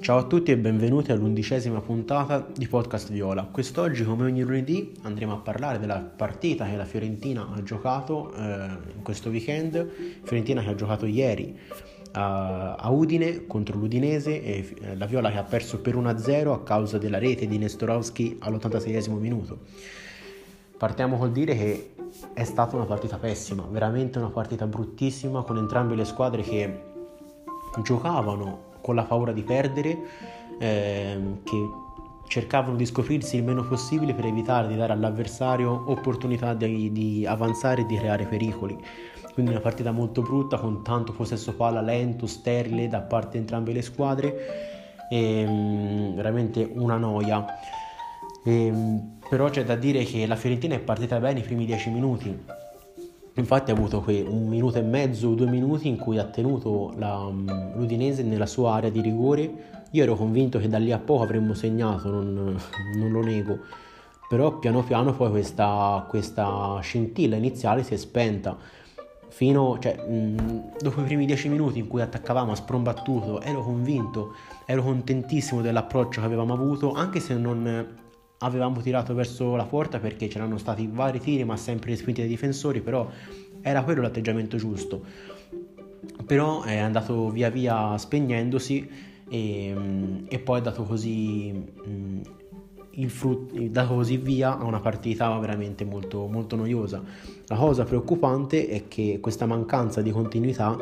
Ciao a tutti e benvenuti all'undicesima puntata di Podcast Viola. Quest'oggi, come ogni lunedì, andremo a parlare della partita che la Fiorentina ha giocato eh, in questo weekend. Fiorentina che ha giocato ieri a, a Udine contro l'Udinese e eh, la Viola che ha perso per 1-0 a causa della rete di Nestorowski all'86 minuto. Partiamo col dire che è stata una partita pessima, veramente una partita bruttissima con entrambe le squadre che giocavano con la paura di perdere, ehm, che cercavano di scoprirsi il meno possibile per evitare di dare all'avversario opportunità di, di avanzare e di creare pericoli. Quindi una partita molto brutta con tanto possesso palla lento, sterile da parte di entrambe le squadre, e, ehm, veramente una noia. E, ehm, però c'è da dire che la Fiorentina è partita bene i primi dieci minuti, Infatti ha avuto quei un minuto e mezzo, due minuti in cui ha tenuto la, mm, l'Udinese nella sua area di rigore. Io ero convinto che da lì a poco avremmo segnato, non, non lo nego. Però piano piano poi questa, questa scintilla iniziale si è spenta. Fino, cioè, mm, dopo i primi dieci minuti in cui attaccavamo a sprombattuto, ero convinto, ero contentissimo dell'approccio che avevamo avuto, anche se non avevamo tirato verso la porta perché c'erano stati vari tiri ma sempre respinti dai difensori, però era quello l'atteggiamento giusto. Però è andato via via spegnendosi e, e poi è dato così, mm, il frutto, dato così via a una partita veramente molto, molto noiosa. La cosa preoccupante è che questa mancanza di continuità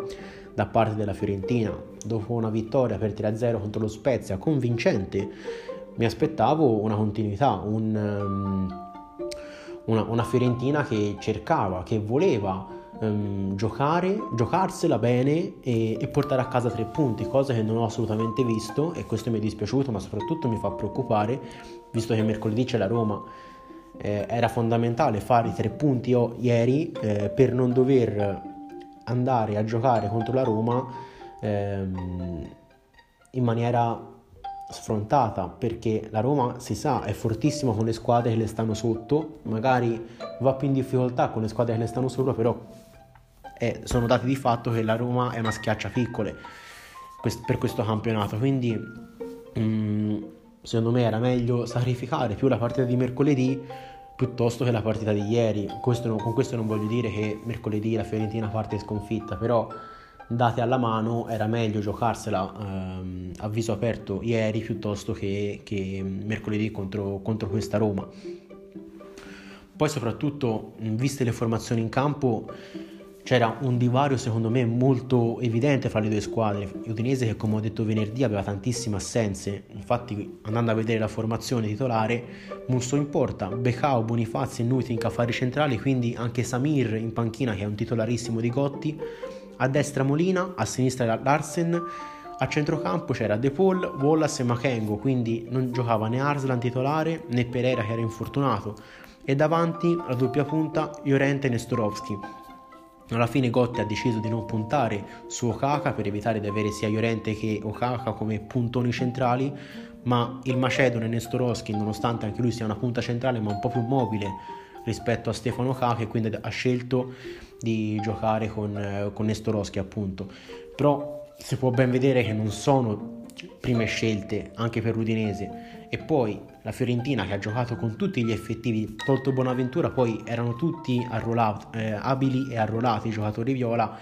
da parte della Fiorentina, dopo una vittoria per 3-0 contro lo Spezia convincente, mi aspettavo una continuità, un, um, una, una, Fiorentina che cercava, che voleva um, giocare, giocarsela bene e, e, portare a casa tre punti, cosa che non ho assolutamente visto e questo mi è dispiaciuto, ma soprattutto mi fa preoccupare, visto che mercoledì c'è la Roma. Eh, era fondamentale fare i tre punti io, ieri eh, per non dover andare a giocare contro la Roma ehm, in maniera sfrontata perché la Roma si sa è fortissima con le squadre che le stanno sotto, magari va più in difficoltà con le squadre che le stanno sopra, però è, sono dati di fatto che la Roma è una schiaccia piccole quest- per questo campionato, quindi mm, secondo me era meglio sacrificare più la partita di mercoledì piuttosto che la partita di ieri. Questo, con questo non voglio dire che mercoledì la Fiorentina parte sconfitta, però date alla mano era meglio giocarsela ehm, a viso aperto ieri piuttosto che, che mercoledì contro, contro, questa Roma. Poi soprattutto, viste le formazioni in campo, c'era un divario secondo me molto evidente fra le due squadre. Udinese che come ho detto venerdì aveva tantissime assenze, infatti andando a vedere la formazione titolare, Musso in porta, Becao, Bonifazzi e Nuting a fare centrali, quindi anche Samir in panchina che è un titolarissimo di Gotti a destra Molina, a sinistra Larsen, a centrocampo c'era De Paul, Wallace e Makengo, quindi non giocava né Arslan titolare né Pereira che era infortunato, e davanti la doppia punta Llorente e Nestorovski. Alla fine Gotti ha deciso di non puntare su Okaka per evitare di avere sia Llorente che Okaka come puntoni centrali, ma il Macedone Nestorovski, nonostante anche lui sia una punta centrale ma un po' più mobile rispetto a Stefano Okaka, quindi ha scelto di giocare con, eh, con Nestorowski appunto. Però si può ben vedere che non sono prime scelte anche per l'Udinese. E poi la Fiorentina che ha giocato con tutti gli effettivi tolto Bonaventura poi erano tutti arruolati, eh, abili e arruolati i giocatori viola.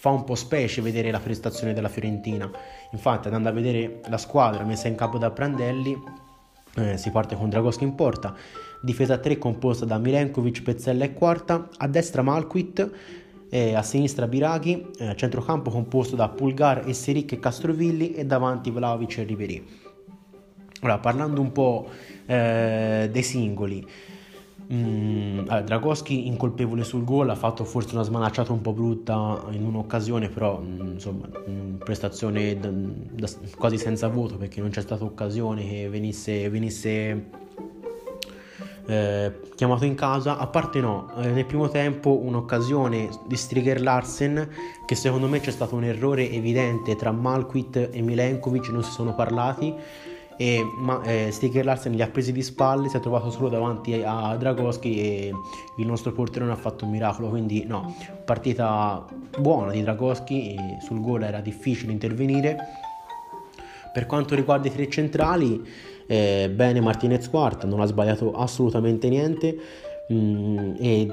Fa un po' specie vedere la prestazione della Fiorentina. Infatti andando a vedere la squadra messa in campo da Prandelli eh, si parte con Dragoschi in porta difesa 3 composta da Milenkovic, Pezzella e Quarta, a destra Malquit, eh, a sinistra Biraghi, eh, centrocampo composto da Pulgar, Esseric e Castrovilli e davanti Vlaovic e Riveri. Ora, parlando un po' eh, dei singoli, Mm, allora, Dragoschi incolpevole sul gol ha fatto forse una smanacciata un po' brutta in un'occasione però mm, insomma mm, prestazione da, da, quasi senza voto perché non c'è stata occasione che venisse, venisse eh, chiamato in casa, a parte no, eh, nel primo tempo un'occasione di Striger Larsen che secondo me c'è stato un errore evidente tra Malquit e Milenkovic, non si sono parlati e ma, eh, Sticker Larsen li ha presi di spalle, si è trovato solo davanti a Dragoschi e il nostro portiere non ha fatto un miracolo, quindi no, partita buona di Dragoschi, sul gol era difficile intervenire. Per quanto riguarda i tre centrali, eh, bene Martinez quarta, non ha sbagliato assolutamente niente. Mm, e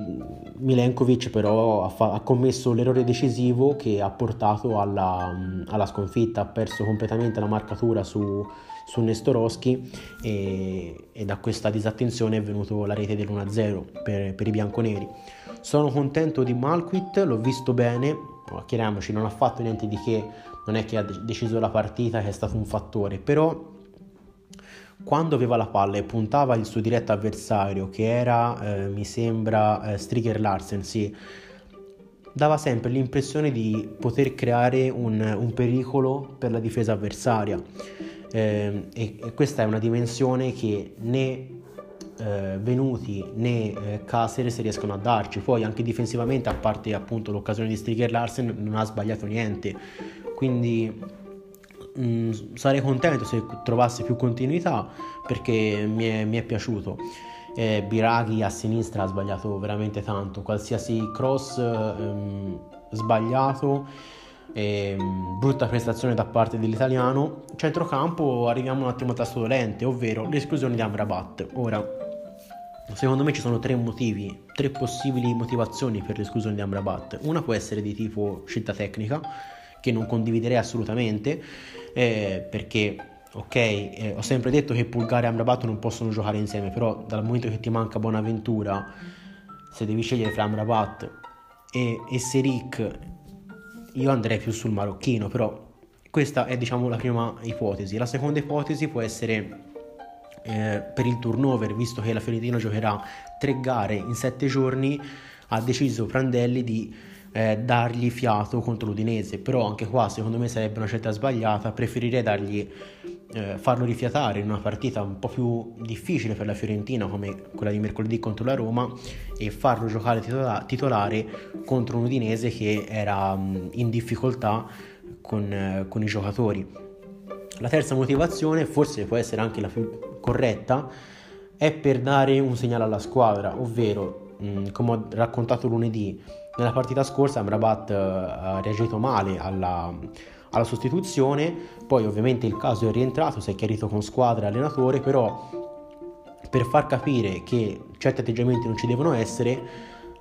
Milenkovic però ha, fa- ha, commesso l'errore decisivo che ha portato alla, mm, alla sconfitta, ha perso completamente la marcatura su, su Nestorowski e, e, da questa disattenzione è venuto la rete dell'1-0 per, per i bianconeri. Sono contento di Malquit, l'ho visto bene, chiariamoci, non ha fatto niente di che, non è che ha deciso la partita che è stato un fattore, però quando aveva la palla e puntava il suo diretto avversario, che era, eh, mi sembra, eh, Striker Larsen, sì, dava sempre l'impressione di poter creare un, un pericolo per la difesa avversaria. Eh, e, e, questa è una dimensione che né eh, Venuti né eh, Caceres riescono a darci. Poi anche difensivamente, a parte appunto l'occasione di Striker Larsen, non ha sbagliato niente. Quindi mh, mm, sarei contento se trovasse più continuità perché mi è, mi è piaciuto. Eh, Biraghi a sinistra ha sbagliato veramente tanto, qualsiasi cross ehm, sbagliato, ehm, brutta prestazione da parte dell'italiano. Centrocampo arriviamo un attimo a tasto dolente, ovvero l'esclusione di Amrabat. Ora, Secondo me ci sono tre motivi, tre possibili motivazioni per l'esclusione di Amrabat. Una può essere di tipo scelta tecnica, che non condividerei assolutamente, eh, perché ok, eh, ho sempre detto che Pulgare e Amrabat non possono giocare insieme, però dal momento che ti manca Bonaventura, se devi scegliere fra Amrabat e, e Serik, io andrei più sul marocchino, però questa è diciamo la prima ipotesi. La seconda ipotesi può essere eh, per il turnover, visto che la Fiorentina giocherà tre gare in sette giorni, ha deciso Prandelli di eh, dargli fiato contro l'Udinese, però anche qua secondo me sarebbe una scelta sbagliata, preferirei dargli, eh, farlo rifiatare in una partita un po' più difficile per la Fiorentina come quella di mercoledì contro la Roma e farlo giocare titola- titolare contro un Udinese che era mh, in difficoltà con, eh, con i giocatori. La terza motivazione, forse può essere anche la più corretta, è per dare un segnale alla squadra, ovvero, mh, come ho raccontato lunedì, nella partita scorsa Amrabat eh, ha reagito male alla, alla sostituzione, poi ovviamente il caso è rientrato, si è chiarito con squadra e allenatore, però per far capire che certi atteggiamenti non ci devono essere,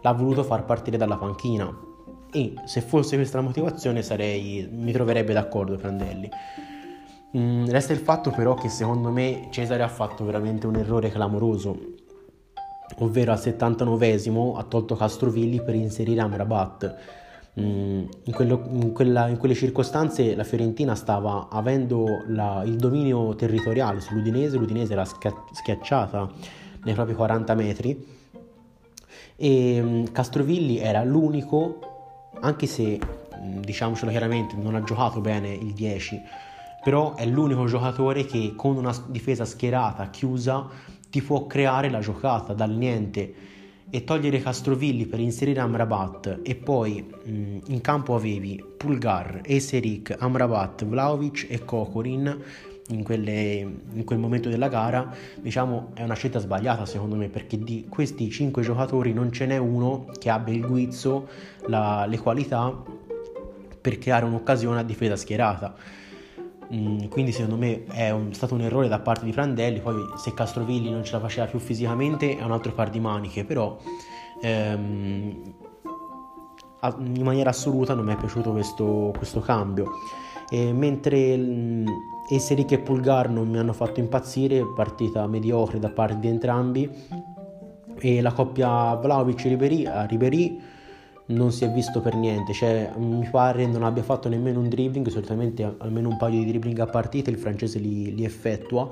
l'ha voluto far partire dalla panchina. E se fosse questa la motivazione sarei, mi troverebbe d'accordo Prandelli. Mm, resta il fatto però che secondo me Cesare ha fatto veramente un errore clamoroso ovvero al 79esimo ha tolto Castrovilli per inserire Amrabat. Mm, in, quello, in, quella, in, quelle circostanze la Fiorentina stava avendo la, il dominio territoriale sull'Udinese, l'Udinese era schiacciata nei propri 40 metri e mm, Castrovilli era l'unico, anche se mm, diciamocelo chiaramente non ha giocato bene il 10, però è l'unico giocatore che con una difesa schierata, chiusa, ti può creare la giocata dal niente e togliere Castrovilli per inserire Amrabat e poi mh, in campo avevi Pulgar, Eserik, Amrabat, Vlaovic e Kokorin in, quelle, in, quel momento della gara. Diciamo è una scelta sbagliata secondo me perché di questi cinque giocatori non ce n'è uno che abbia il guizzo, la, le qualità per creare un'occasione a difesa schierata Mm, quindi secondo me è un, stato un errore da parte di Prandelli, poi se Castrovilli non ce la faceva più fisicamente è un altro par di maniche, però ehm, in maniera assoluta non mi è piaciuto questo, questo cambio. E mentre mm, e Pulgar non mi hanno fatto impazzire, partita mediocre da parte di entrambi, e la coppia Vlaovic-Ribéry, Ribéry non si è visto per niente, cioè mi pare non abbia fatto nemmeno un dribbling, solitamente almeno un paio di dribbling a partita il francese li, li effettua,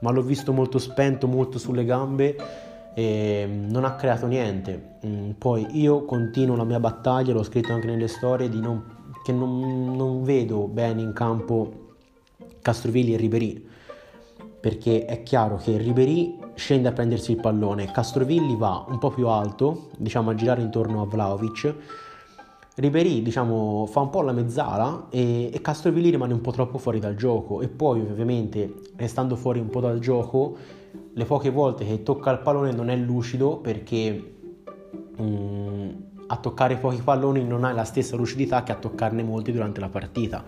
ma l'ho visto molto spento, molto sulle gambe e non ha creato niente. Mm, poi io continuo la mia battaglia, l'ho scritto anche nelle storie, di non, che non, non vedo bene in campo Castrovilli e Ribery, perché è chiaro che Ribery scende a prendersi il pallone, Castrovilli va un po' più alto, diciamo a girare intorno a Vlaovic, Ribery diciamo fa un po' la mezzala e, e Castrovilli rimane un po' troppo fuori dal gioco. E poi ovviamente restando fuori un po' dal gioco le poche volte che tocca il pallone non è lucido perché mm, a toccare pochi palloni non hai la stessa lucidità che a toccarne molti durante la partita.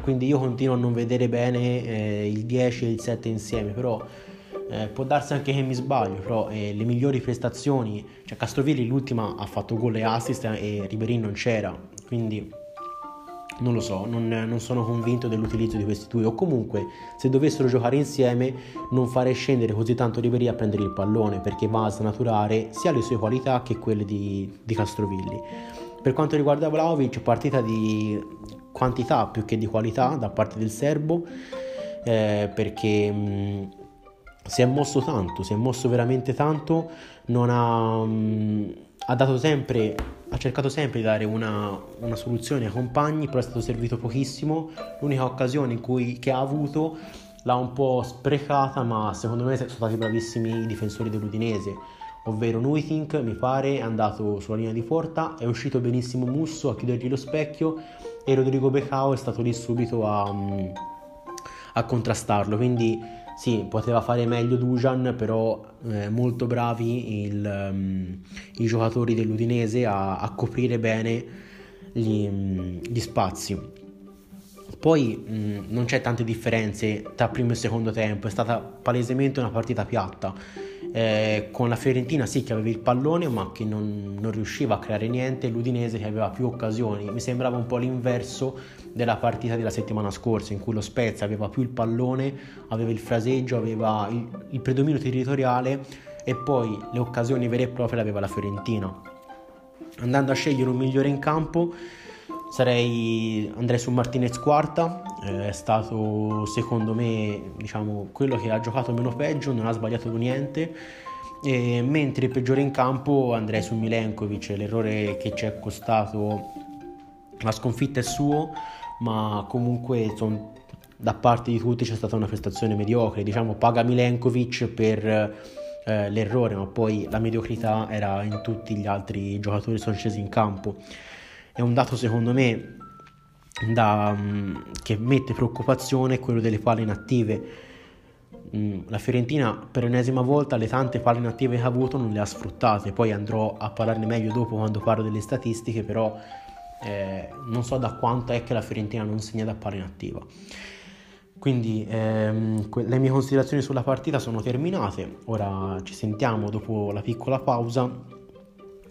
Quindi io continuo a non vedere bene eh, il 10 e il 7 insieme, però eh, può darsi anche che mi sbaglio, però eh, le migliori prestazioni, cioè Castrovilli l'ultima ha fatto gol e assist e Riberin non c'era, quindi non lo so, non, non, sono convinto dell'utilizzo di questi due o comunque se dovessero giocare insieme non fare scendere così tanto Ribery a prendere il pallone perché va a snaturare sia le sue qualità che quelle di, di Castrovilli. Per quanto riguarda Vlaovic, partita di quantità più che di qualità da parte del serbo eh, perché mh, si è mosso tanto, si è mosso veramente tanto, ha, mh, ha dato sempre ha cercato sempre di dare una, una, soluzione ai compagni, però è stato servito pochissimo. L'unica occasione cui, che ha avuto l'ha un po' sprecata, ma secondo me sono stati bravissimi i difensori dell'Udinese, ovvero Nuitink, mi pare, è andato sulla linea di porta, è uscito benissimo Musso a chiudergli lo specchio e Rodrigo Becao è stato lì subito a, a contrastarlo. Quindi sì, poteva fare meglio Dujan, però eh, molto bravi il, um, i giocatori dell'Udinese a, a coprire bene gli, um, gli spazi. Poi mh, mm, non c'è tante differenze tra primo e secondo tempo, è stata palesemente una partita piatta. Eh, con la Fiorentina sì che aveva il pallone ma che non, non, riusciva a creare niente, l'Udinese che aveva più occasioni. Mi sembrava un po' l'inverso della partita della settimana scorsa in cui lo Spezia aveva più il pallone, aveva il fraseggio, aveva il, il predominio territoriale e poi le occasioni vere e proprie le aveva la Fiorentina. Andando a scegliere un migliore in campo sarei andrei su Martinez quarta, eh, è stato secondo me diciamo, quello che ha giocato meno peggio, non ha sbagliato niente. E, mentre il peggiore in campo andrei su Milenkovic, l'errore che ci è costato la sconfitta è suo, ma comunque insomma, da parte di tutti c'è stata una prestazione mediocre, diciamo paga Milenkovic per eh, l'errore, ma poi la mediocrità era in tutti gli altri giocatori sono scesi in campo. È un dato secondo me da, mm, che mette preoccupazione quello delle palle inattive. Mm, la Fiorentina per l'ennesima volta le tante palle inattive che ha avuto non le ha sfruttate, poi andrò a parlarne meglio dopo quando parlo delle statistiche, però eh, non so da quanto è che la Fiorentina non segna da palla inattiva. Quindi ehm, que- le mie considerazioni sulla partita sono terminate, ora ci sentiamo dopo la piccola pausa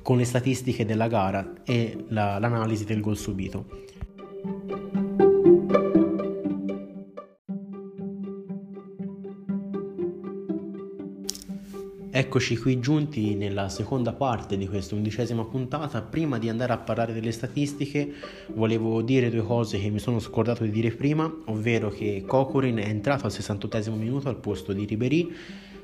con le statistiche della gara e la- l'analisi del gol subito. Eccoci qui giunti nella seconda parte di questa undicesima puntata. Prima di andare a parlare delle statistiche, volevo dire due cose che mi sono scordato di dire prima, ovvero che Kokorin è entrato al 68 minuto al posto di Ribery,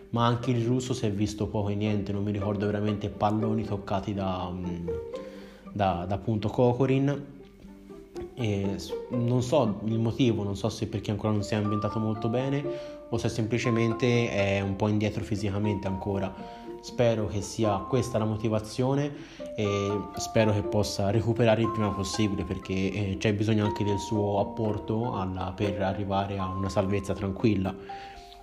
ma anche il russo si è visto poco e niente, non mi ricordo veramente palloni toccati da, mm, da, da Kokorin. E non so il motivo, non so se perché ancora non si è ambientato molto bene o se semplicemente è un po' indietro fisicamente ancora. Spero che sia questa la motivazione e spero che possa recuperare il prima possibile perché eh, c'è bisogno anche del suo apporto alla, per arrivare a una salvezza tranquilla.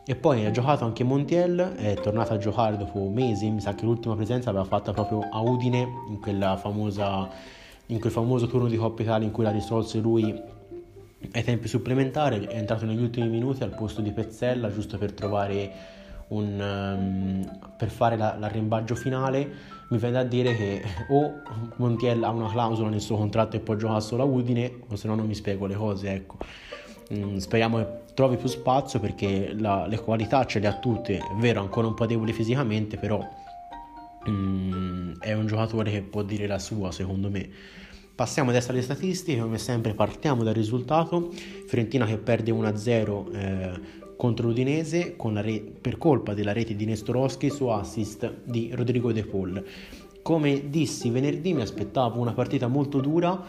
E poi ha giocato anche Montiel, è tornato a giocare dopo mesi, mi sa che l'ultima presenza l'aveva fatta proprio a Udine in, famosa, in quel famoso turno di Coppa Italia in cui la risolse lui ai tempi supplementari è entrato negli ultimi minuti al posto di Pezzella giusto per trovare un um, per fare la, finale. Mi viene da dire che o Montiel ha una clausola nel suo contratto e può giocare solo a Udine o se no non mi spiego le cose ecco. Mm, speriamo che trovi più spazio perché la, le qualità ce le ha tutte è vero ancora un po' debole fisicamente però mm, è un giocatore che può dire la sua secondo me Passiamo adesso alle statistiche, come sempre partiamo dal risultato. Fiorentina che perde 1-0 eh, contro l'Udinese re- per colpa della rete di Nestorowski su assist di Rodrigo De Paul. Come dissi venerdì mi aspettavo una partita molto dura,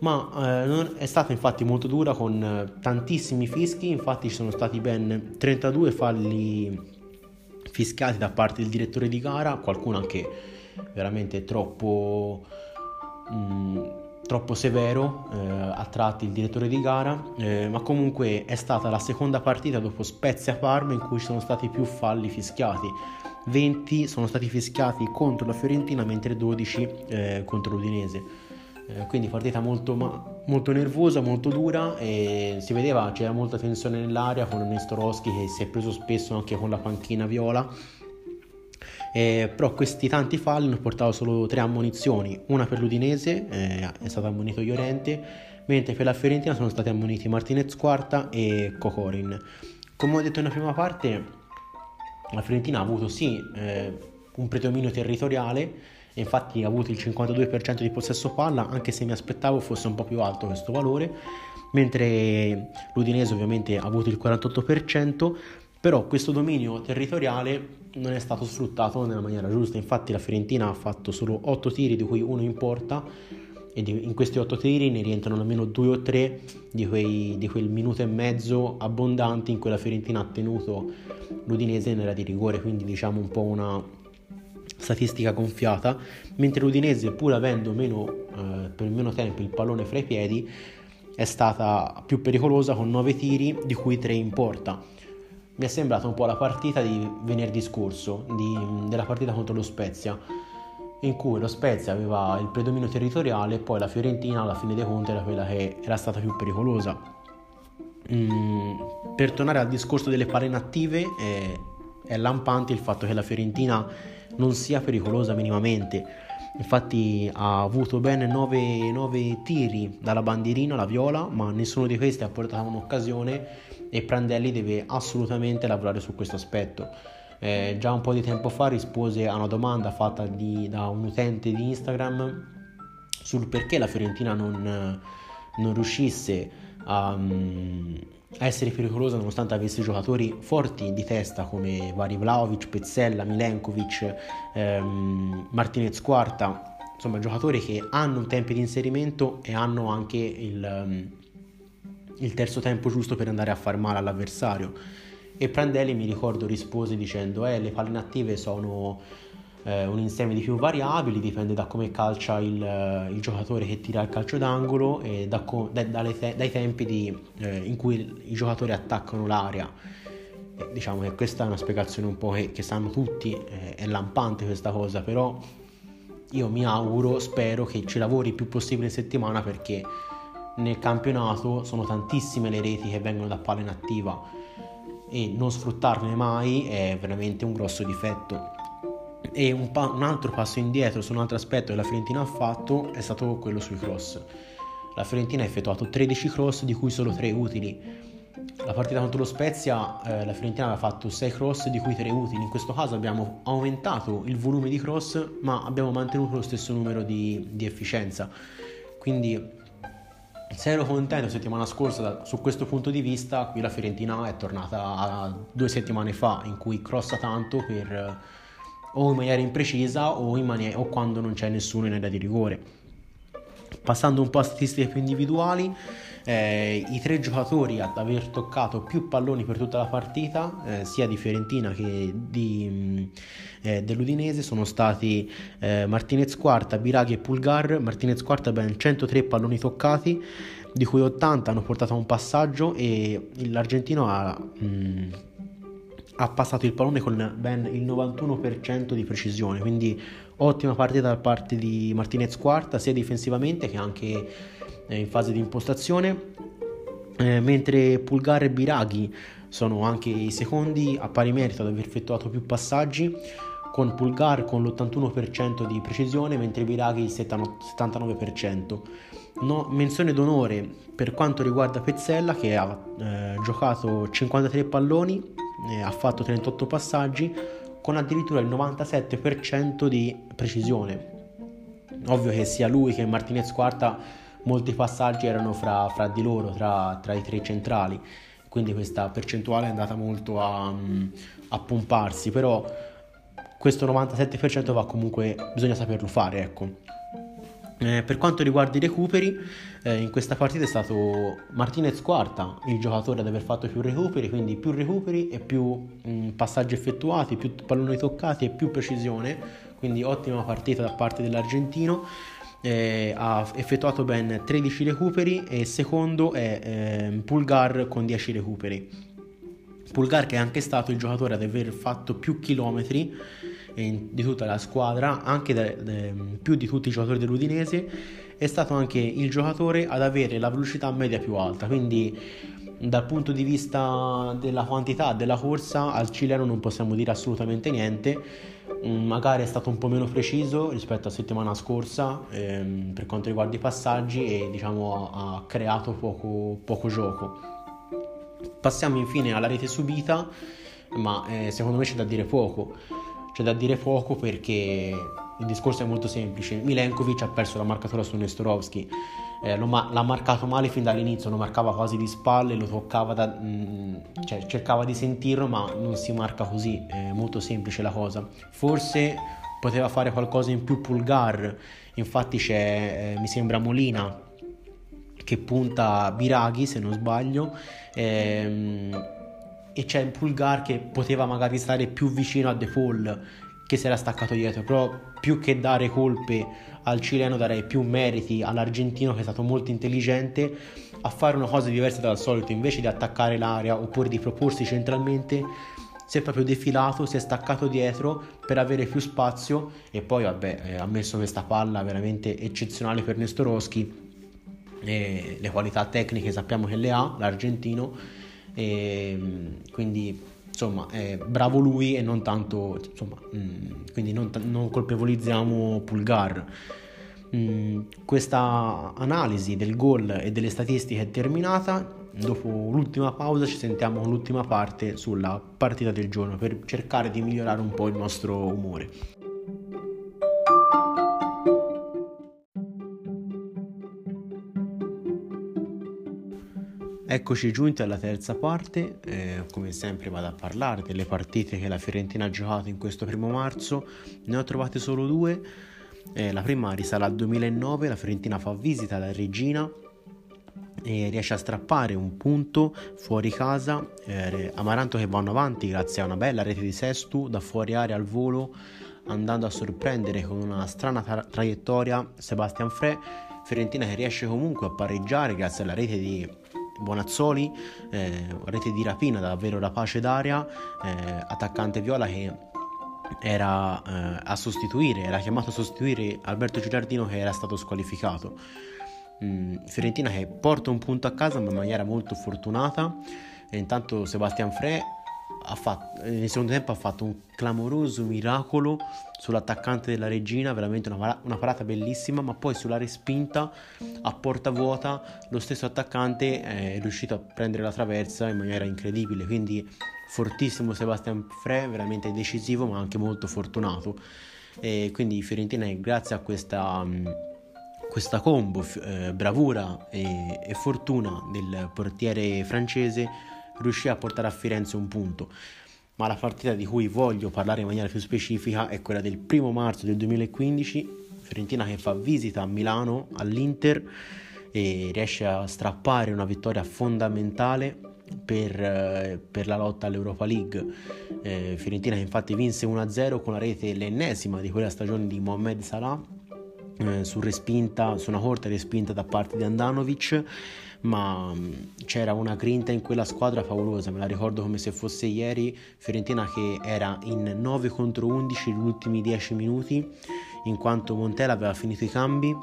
ma eh, è stata infatti molto dura con eh, tantissimi fischi, infatti ci sono stati ben 32 falli fiscati da parte del direttore di gara, qualcuno anche veramente troppo... Mm, troppo severo eh, a tratti il direttore di gara, eh, ma comunque è stata la seconda partita dopo Spezia Parma in cui ci sono stati più falli fischiati. 20 sono stati fischiati contro la Fiorentina mentre 12 eh, contro l'Udinese. eh, quindi partita molto, molto, nervosa, molto dura e si vedeva c'era molta tensione nell'aria con Nestorowski che si è preso spesso anche con la panchina viola. Eh, però questi tanti falli hanno portato solo tre ammonizioni, una per l'Udinese, eh, è stato ammonito Llorente, mentre per la Fiorentina sono stati ammoniti Martinez Quarta e Cocorin. Come ho detto nella prima parte, la Fiorentina ha avuto sì eh, un predominio territoriale, infatti ha avuto il 52% di possesso palla, anche se mi aspettavo fosse un po' più alto questo valore, mentre l'Udinese ovviamente ha avuto il 48%, però questo dominio territoriale non è stato sfruttato nella maniera giusta, infatti la Fiorentina ha fatto solo 8 tiri di cui uno in porta e in questi 8 tiri ne rientrano almeno 2 o 3 di, quei, di quel minuto e mezzo abbondanti in cui la Fiorentina ha tenuto l'Udinese nella di rigore, quindi diciamo un po' una statistica gonfiata, mentre l'Udinese pur avendo meno, eh, per meno tempo il pallone fra i piedi è stata più pericolosa con 9 tiri di cui 3 in porta. Mi è sembrata un po' la partita di venerdì scorso, di, della partita contro lo Spezia, in cui lo Spezia aveva il predominio territoriale e poi la Fiorentina alla fine dei conti era quella che era stata più pericolosa. Mm, per tornare al discorso delle palle inattive, eh, è lampante il fatto che la Fiorentina non sia pericolosa minimamente. Infatti ha avuto ben 9, 9 tiri dalla bandierina, la viola, ma nessuno di questi ha portato un'occasione e Prandelli deve assolutamente lavorare su questo aspetto. Eh, già un po' di tempo fa rispose a una domanda fatta di, da un utente di Instagram sul perché la Fiorentina non, non riuscisse a, a essere pericolosa nonostante avesse giocatori forti di testa come vari Vlaovic, Pezzella, Milenkovic, ehm, Martinez Quarta, insomma giocatori che hanno tempi di inserimento e hanno anche il, il terzo tempo giusto per andare a far male all'avversario. E Prandelli mi ricordo rispose dicendo eh, le palle inattive sono eh, un insieme di più variabili, dipende da come calcia il, eh, il giocatore che tira il calcio d'angolo e da, da, te, dai tempi di, eh, in cui i giocatori attaccano l'area. E diciamo che questa è una spiegazione un po' che, che sanno tutti, eh, è lampante questa cosa, però io mi auguro, spero che ci lavori il più possibile in settimana perché nel campionato sono tantissime le reti che vengono da palla inattiva e non sfruttarne mai è veramente un grosso difetto. E un, pa- un, altro passo indietro su un altro aspetto che la Fiorentina ha fatto è stato quello sui cross. La Fiorentina ha effettuato 13 cross, di cui solo 3 utili. La partita contro lo Spezia, eh, la Fiorentina aveva fatto 6 cross, di cui 3 utili. In questo caso abbiamo aumentato il volume di cross, ma abbiamo mantenuto lo stesso numero di, di efficienza. Quindi se ero contento settimana scorsa su questo punto di vista, qui la Fiorentina è tornata due settimane fa in cui crossa tanto per o in maniera imprecisa o, in maniera, o quando non c'è nessuno in area di rigore. Passando un po' a statistiche più individuali, eh, i tre giocatori ad aver toccato più palloni per tutta la partita, eh, sia di Fiorentina che di, mm, eh, dell'Udinese, sono stati eh, Martinez Quarta, Biraghi e Pulgar. Martinez Quarta ben 103 palloni toccati, di cui 80 hanno portato a un passaggio e l'argentino ha... Mh, mm, ha passato il pallone con ben il 91% di precisione, quindi ottima partita da parte di Martinez Quarta sia difensivamente che anche in fase di impostazione, eh, mentre Pulgar e Biraghi sono anche i secondi a pari merito ad aver effettuato più passaggi, con Pulgar con l'81% di precisione, mentre Biraghi il 79%. No, menzione d'onore per quanto riguarda Pezzella che ha eh, giocato 53 palloni, eh, ha fatto 38 passaggi con addirittura il 97% di precisione. Ovvio che sia lui che Martinez Quarta molti passaggi erano fra, fra di loro, tra, tra, i tre centrali, quindi questa percentuale è andata molto a, a pomparsi, però questo 97% va comunque, bisogna saperlo fare, ecco. Eh, per quanto riguarda i recuperi, eh, in questa partita è stato Martinez Quarta il giocatore ad aver fatto più recuperi, quindi più recuperi e più mh, mm, passaggi effettuati, più palloni toccati e più precisione, quindi ottima partita da parte dell'argentino. Eh, ha effettuato ben 13 recuperi e secondo è eh, Pulgar con 10 recuperi. Pulgar che è anche stato il giocatore ad aver fatto più chilometri di tutta la squadra, anche de, de, più di tutti i giocatori dell'Udinese è stato anche il giocatore ad avere la velocità media più alta, quindi dal punto di vista della quantità della corsa al cileno non possiamo dire assolutamente niente magari è stato un po' meno preciso rispetto alla settimana scorsa ehm, per quanto riguarda i passaggi e diciamo ha creato poco, poco gioco. Passiamo infine alla rete subita ma eh, secondo me c'è da dire poco. C'è da dire poco perché il discorso è molto semplice. Milenkovic ha perso la marcatura su Nestorovski eh, ma- l'ha marcato male fin dall'inizio, lo marcava quasi di spalle, lo toccava, da, mh, mm, cioè cercava di sentirlo, ma non si marca così, è molto semplice la cosa. Forse poteva fare qualcosa in più Pulgar, infatti c'è, eh, mi sembra Molina che punta Biraghi se non sbaglio. Ehm, e c'è Pulgar che poteva magari stare più vicino a De Paul che si era staccato dietro, però più che dare colpe al cileno darei più meriti all'argentino che è stato molto intelligente a fare una cosa diversa dal solito, invece di attaccare l'area oppure di proporsi centralmente, si è proprio defilato, si è staccato dietro per avere più spazio e poi vabbè ha messo questa palla veramente eccezionale per Nestorowski e le qualità tecniche sappiamo che le ha l'argentino e quindi insomma è bravo lui e non tanto insomma mm, quindi non, non colpevolizziamo Pulgar. Mm, questa analisi del gol e delle statistiche è terminata. Dopo l'ultima pausa ci sentiamo con l'ultima parte sulla partita del giorno per cercare di migliorare un po' il nostro umore Eccoci giunti alla terza parte, eh, come sempre vado a parlare delle partite che la Fiorentina ha giocato in questo primo marzo, ne ho trovate solo due, eh, la prima risale al 2009, la Fiorentina fa visita alla Regina e riesce a strappare un punto fuori casa, eh, Amaranto che vanno avanti grazie a una bella rete di Sestu da fuori area al volo, andando a sorprendere con una strana tra- traiettoria Sebastian Fre, Fiorentina che riesce comunque a pareggiare grazie alla rete di Bonazzoli, eh, rete di rapina davvero rapace d'aria, eh, attaccante viola che era eh, a sostituire, era chiamato a sostituire Alberto Girardino che era stato squalificato. Mm, Fiorentina che porta un punto a casa ma in maniera molto fortunata e intanto Sebastian Fre fatto, nel secondo tempo ha fatto un clamoroso miracolo sull'attaccante della regina, veramente una, una, parata bellissima, ma poi sulla respinta a porta vuota lo stesso attaccante è riuscito a prendere la traversa in maniera incredibile, quindi fortissimo Sebastian Fre, veramente decisivo ma anche molto fortunato. E quindi Fiorentina grazie a questa questa combo, eh, bravura e, e, fortuna del portiere francese riuscì a portare a Firenze un punto. Ma la partita di cui voglio parlare in maniera più specifica è quella del primo marzo del 2015, Fiorentina che fa visita a Milano all'Inter e riesce a strappare una vittoria fondamentale per, eh, per, la lotta all'Europa League. Eh, Fiorentina che infatti vinse 1-0 con la rete l'ennesima di quella stagione di Mohamed Salah eh, su respinta, su una corta respinta da parte di Andanovic ma mm, c'era una grinta in quella squadra favolosa, me la ricordo come se fosse ieri, Fiorentina che era in 9 contro 11 negli ultimi 10 minuti, in quanto Montella aveva finito i cambi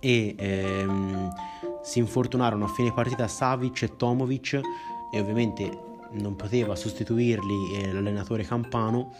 e ehm, si infortunarono a fine partita Savic e Tomovic e ovviamente non poteva sostituirli eh, l'allenatore Campano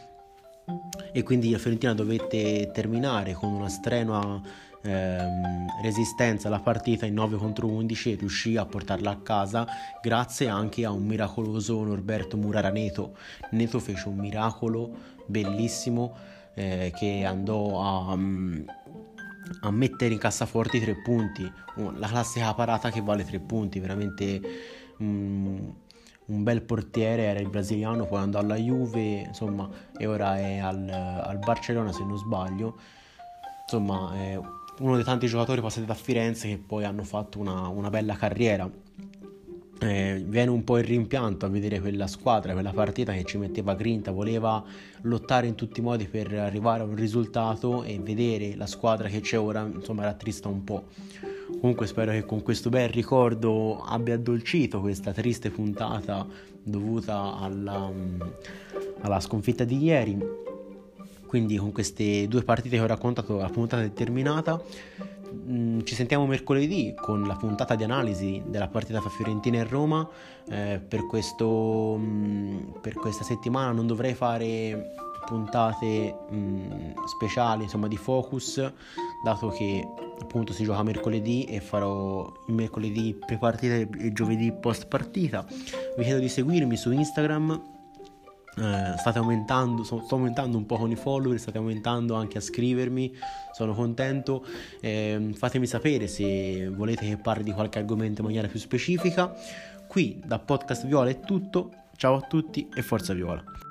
e quindi la Fiorentina dovette terminare con una strenua ehm, resistenza alla partita in 9 contro 11 e riuscì a portarla a casa grazie anche a un miracoloso Norberto Murara Neto. Neto fece un miracolo bellissimo eh, che andò a, a, mettere in cassaforte i tre punti, la classica parata che vale tre punti, veramente... Um, un bel portiere, era il brasiliano, poi andò alla Juve, insomma, e ora è al, al Barcellona se non sbaglio. Insomma, è uno dei tanti giocatori passati da Firenze che poi hanno fatto una, una bella carriera. Eh, viene un po' il rimpianto a vedere quella squadra, quella partita che ci metteva grinta, voleva lottare in tutti i modi per arrivare a un risultato e vedere la squadra che c'è ora, insomma, rattrista un po'. Comunque spero che con questo bel ricordo abbia addolcito questa triste puntata dovuta alla, alla sconfitta di ieri Quindi con queste due partite che ho raccontato la puntata è terminata. Mm, ci sentiamo mercoledì con la puntata di analisi della partita fra Fiorentina e Roma. Eh, per, questo, mm, per questa settimana non dovrei fare puntate mh, mm, speciali, insomma di focus, dato che appunto si gioca mercoledì e farò il mercoledì pre-partita e il giovedì post partita. Vi chiedo di seguirmi su Instagram eh, state aumentando, so, sto aumentando un po' con i follower, state aumentando anche a scrivermi, sono contento. Eh, fatemi sapere se volete che parli di qualche argomento in maniera più specifica. Qui da Podcast Viola è tutto, ciao a tutti e forza Viola.